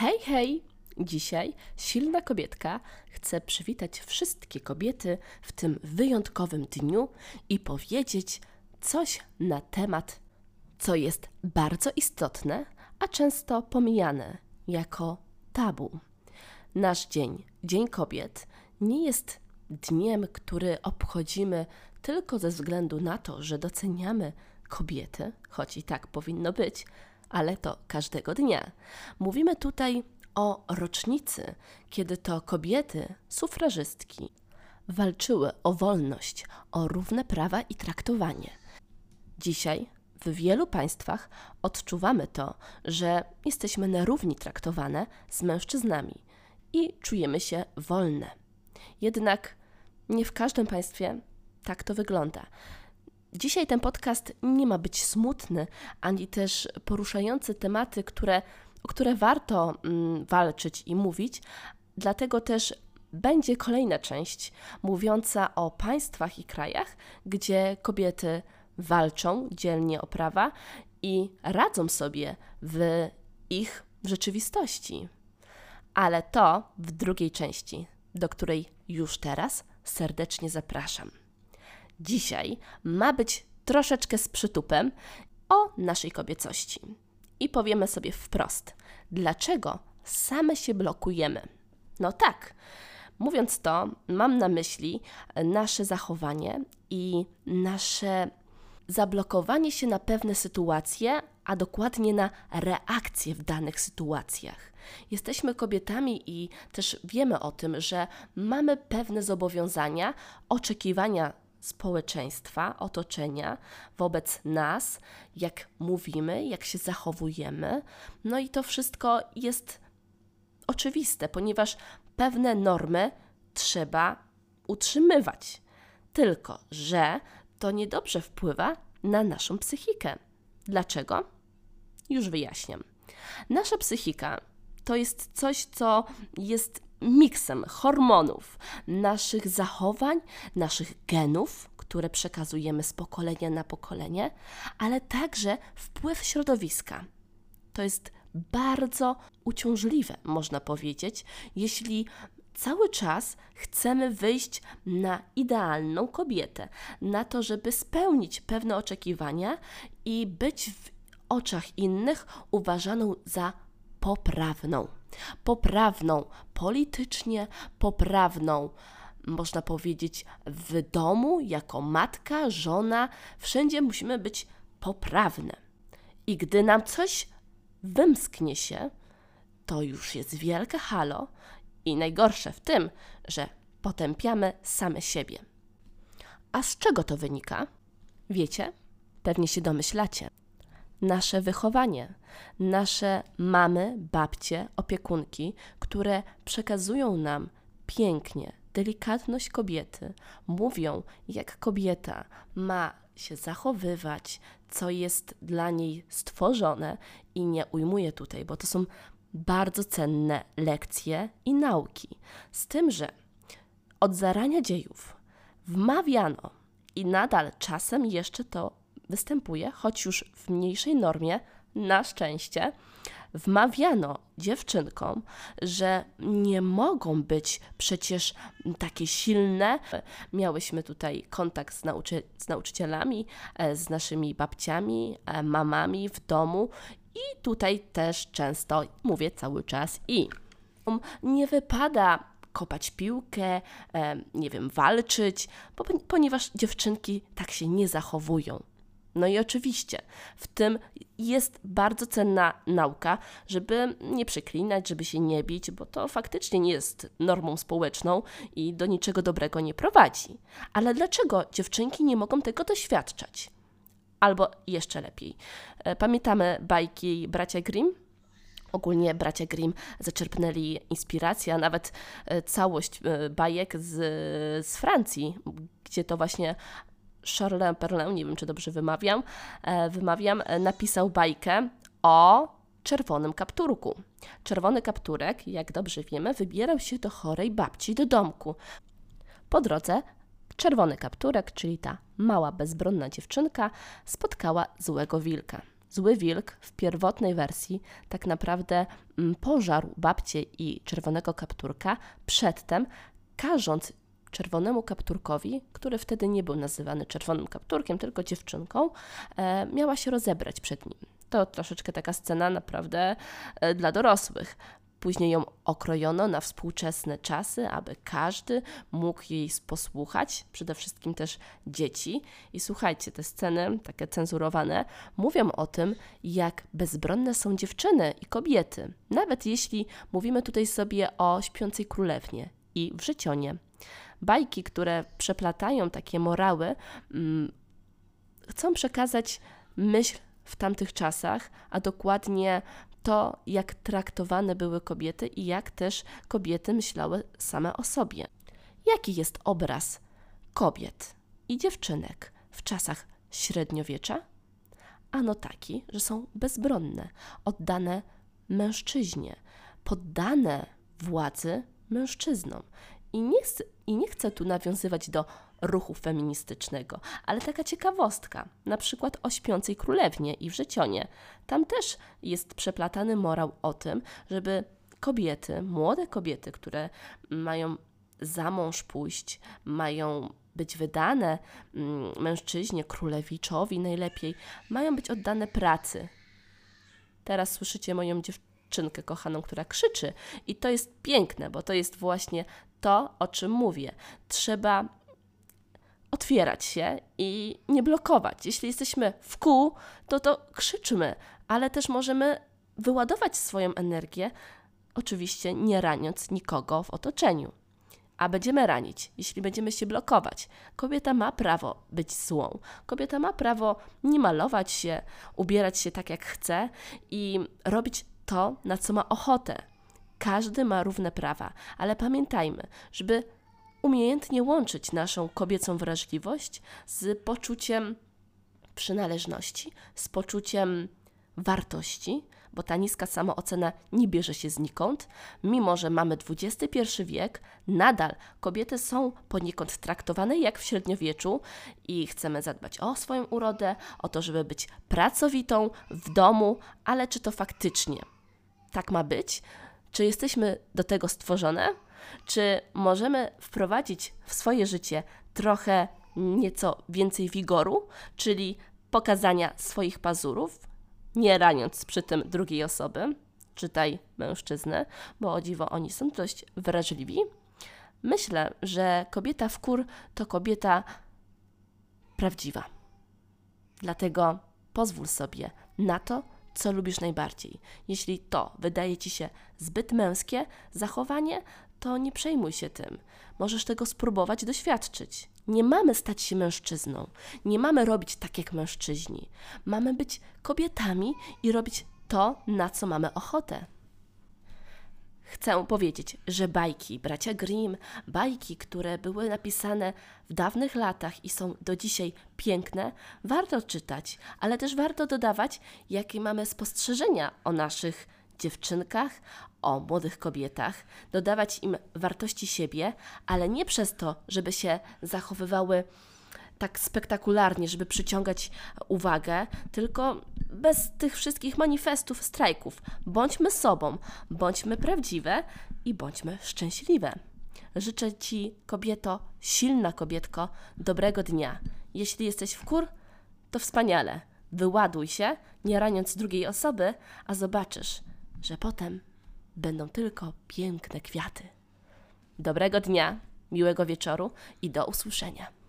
Hej, hej! Dzisiaj silna kobietka chce przywitać wszystkie kobiety w tym wyjątkowym dniu i powiedzieć coś na temat, co jest bardzo istotne, a często pomijane jako tabu. Nasz dzień, Dzień Kobiet, nie jest dniem, który obchodzimy tylko ze względu na to, że doceniamy kobiety, choć i tak powinno być, ale to każdego dnia. Mówimy tutaj o rocznicy, kiedy to kobiety, sufrażystki, walczyły o wolność, o równe prawa i traktowanie. Dzisiaj w wielu państwach odczuwamy to, że jesteśmy na równi traktowane z mężczyznami i czujemy się wolne. Jednak nie w każdym państwie tak to wygląda. Dzisiaj ten podcast nie ma być smutny, ani też poruszający tematy, które, o które warto mm, walczyć i mówić, dlatego też będzie kolejna część mówiąca o państwach i krajach, gdzie kobiety walczą dzielnie o prawa i radzą sobie w ich rzeczywistości. Ale to w drugiej części, do której już teraz serdecznie zapraszam. Dzisiaj ma być troszeczkę z przytupem o naszej kobiecości. I powiemy sobie wprost, dlaczego same się blokujemy. No tak, mówiąc to, mam na myśli nasze zachowanie i nasze zablokowanie się na pewne sytuacje, a dokładnie na reakcje w danych sytuacjach. Jesteśmy kobietami i też wiemy o tym, że mamy pewne zobowiązania, oczekiwania społeczeństwa, otoczenia wobec nas, jak mówimy, jak się zachowujemy. No i to wszystko jest oczywiste, ponieważ pewne normy trzeba utrzymywać. Tylko, że to niedobrze wpływa na naszą psychikę. Dlaczego? Już wyjaśniam. Nasza psychika to jest coś, co jest miksem hormonów, naszych zachowań, naszych genów, które przekazujemy z pokolenia na pokolenie, ale także wpływ środowiska. To jest bardzo uciążliwe, można powiedzieć, jeśli cały czas chcemy wyjść na idealną kobietę, na to, żeby spełnić pewne oczekiwania i być w oczach innych uważaną za poprawną. Poprawną politycznie, poprawną, można powiedzieć, w domu, jako matka, żona, wszędzie musimy być poprawne. I gdy nam coś wymsknie się, to już jest wielkie halo i najgorsze w tym, że potępiamy same siebie. A z czego to wynika? Wiecie? Pewnie się domyślacie nasze wychowanie, nasze mamy, babcie, opiekunki, które przekazują nam pięknie delikatność kobiety, mówią, jak kobieta ma się zachowywać, co jest dla niej stworzone i nie ujmuję tutaj, bo to są bardzo cenne lekcje i nauki. Z tym, że od zarania dziejów wmawiano i nadal czasem jeszcze to występuje, choć już w mniejszej normie, na szczęście, wmawiano dziewczynkom, że nie mogą być przecież takie silne. Miałyśmy tutaj kontakt z, nauczy z nauczycielami, e, z naszymi babciami, e, mamami w domu i tutaj też często mówię cały czas i nie wypada kopać piłkę, e, nie wiem, walczyć, ponieważ dziewczynki tak się nie zachowują. No i oczywiście w tym jest bardzo cenna nauka, żeby nie przeklinać, żeby się nie bić, bo to faktycznie nie jest normą społeczną i do niczego dobrego nie prowadzi. Ale dlaczego dziewczynki nie mogą tego doświadczać? Albo jeszcze lepiej. E, pamiętamy bajki bracia Grimm? Ogólnie bracia Grimm zaczerpnęli inspirację, a nawet e, całość e, bajek z, z Francji, gdzie to właśnie Charles Perlin, nie wiem czy dobrze wymawiam, e, wymawiam, e, napisał bajkę o czerwonym kapturku. Czerwony kapturek, jak dobrze wiemy, wybierał się do chorej babci do domku. Po drodze czerwony kapturek, czyli ta mała, bezbronna dziewczynka, spotkała złego wilka. Zły wilk w pierwotnej wersji tak naprawdę mm, pożarł babcię i czerwonego kapturka przedtem, każąc czerwonemu kapturkowi, który wtedy nie był nazywany czerwonym kapturkiem, tylko dziewczynką, e, miała się rozebrać przed nim. To troszeczkę taka scena naprawdę e, dla dorosłych. Później ją okrojono na współczesne czasy, aby każdy mógł jej posłuchać, przede wszystkim też dzieci. I słuchajcie, te sceny, takie cenzurowane, mówią o tym, jak bezbronne są dziewczyny i kobiety. Nawet jeśli mówimy tutaj sobie o śpiącej królewnie i w życionie. Bajki, które przeplatają takie morały, mm, chcą przekazać myśl w tamtych czasach, a dokładnie to, jak traktowane były kobiety i jak też kobiety myślały same o sobie. Jaki jest obraz kobiet i dziewczynek w czasach średniowiecza? Ano taki, że są bezbronne, oddane mężczyźnie, poddane władzy mężczyznom. I nie, I nie chcę tu nawiązywać do ruchu feministycznego, ale taka ciekawostka, na przykład o śpiącej królewnie i w Życionie. Tam też jest przeplatany morał o tym, żeby kobiety, młode kobiety, które mają za mąż pójść, mają być wydane mm, mężczyźnie, królewiczowi najlepiej, mają być oddane pracy. Teraz słyszycie moją dziewczynkę kochaną, która krzyczy, i to jest piękne, bo to jest właśnie to, o czym mówię. Trzeba otwierać się i nie blokować. Jeśli jesteśmy w kół, to to krzyczmy, ale też możemy wyładować swoją energię, oczywiście nie raniąc nikogo w otoczeniu. A będziemy ranić, jeśli będziemy się blokować. Kobieta ma prawo być złą. Kobieta ma prawo nie malować się, ubierać się tak jak chce i robić to, na co ma ochotę. Każdy ma równe prawa, ale pamiętajmy, żeby umiejętnie łączyć naszą kobiecą wrażliwość z poczuciem przynależności, z poczuciem wartości, bo ta niska samoocena nie bierze się znikąd. Mimo, że mamy XXI wiek, nadal kobiety są poniekąd traktowane jak w średniowieczu i chcemy zadbać o swoją urodę, o to, żeby być pracowitą w domu, ale czy to faktycznie tak ma być? Czy jesteśmy do tego stworzone? Czy możemy wprowadzić w swoje życie trochę nieco więcej wigoru, czyli pokazania swoich pazurów, nie raniąc przy tym drugiej osoby, czytaj mężczyznę, bo o dziwo oni są dość wrażliwi. Myślę, że kobieta w kur to kobieta prawdziwa. Dlatego pozwól sobie na to, co lubisz najbardziej. Jeśli to wydaje ci się zbyt męskie zachowanie, to nie przejmuj się tym. Możesz tego spróbować doświadczyć. Nie mamy stać się mężczyzną, nie mamy robić tak jak mężczyźni. Mamy być kobietami i robić to, na co mamy ochotę. Chcę powiedzieć, że bajki bracia Grimm, bajki, które były napisane w dawnych latach i są do dzisiaj piękne, warto czytać, ale też warto dodawać, jakie mamy spostrzeżenia o naszych dziewczynkach, o młodych kobietach, dodawać im wartości siebie, ale nie przez to, żeby się zachowywały tak spektakularnie, żeby przyciągać uwagę, tylko bez tych wszystkich manifestów, strajków. Bądźmy sobą, bądźmy prawdziwe i bądźmy szczęśliwe. Życzę Ci, kobieto, silna kobietko, dobrego dnia. Jeśli jesteś w kur, to wspaniale. Wyładuj się, nie raniąc drugiej osoby, a zobaczysz, że potem będą tylko piękne kwiaty. Dobrego dnia, miłego wieczoru i do usłyszenia.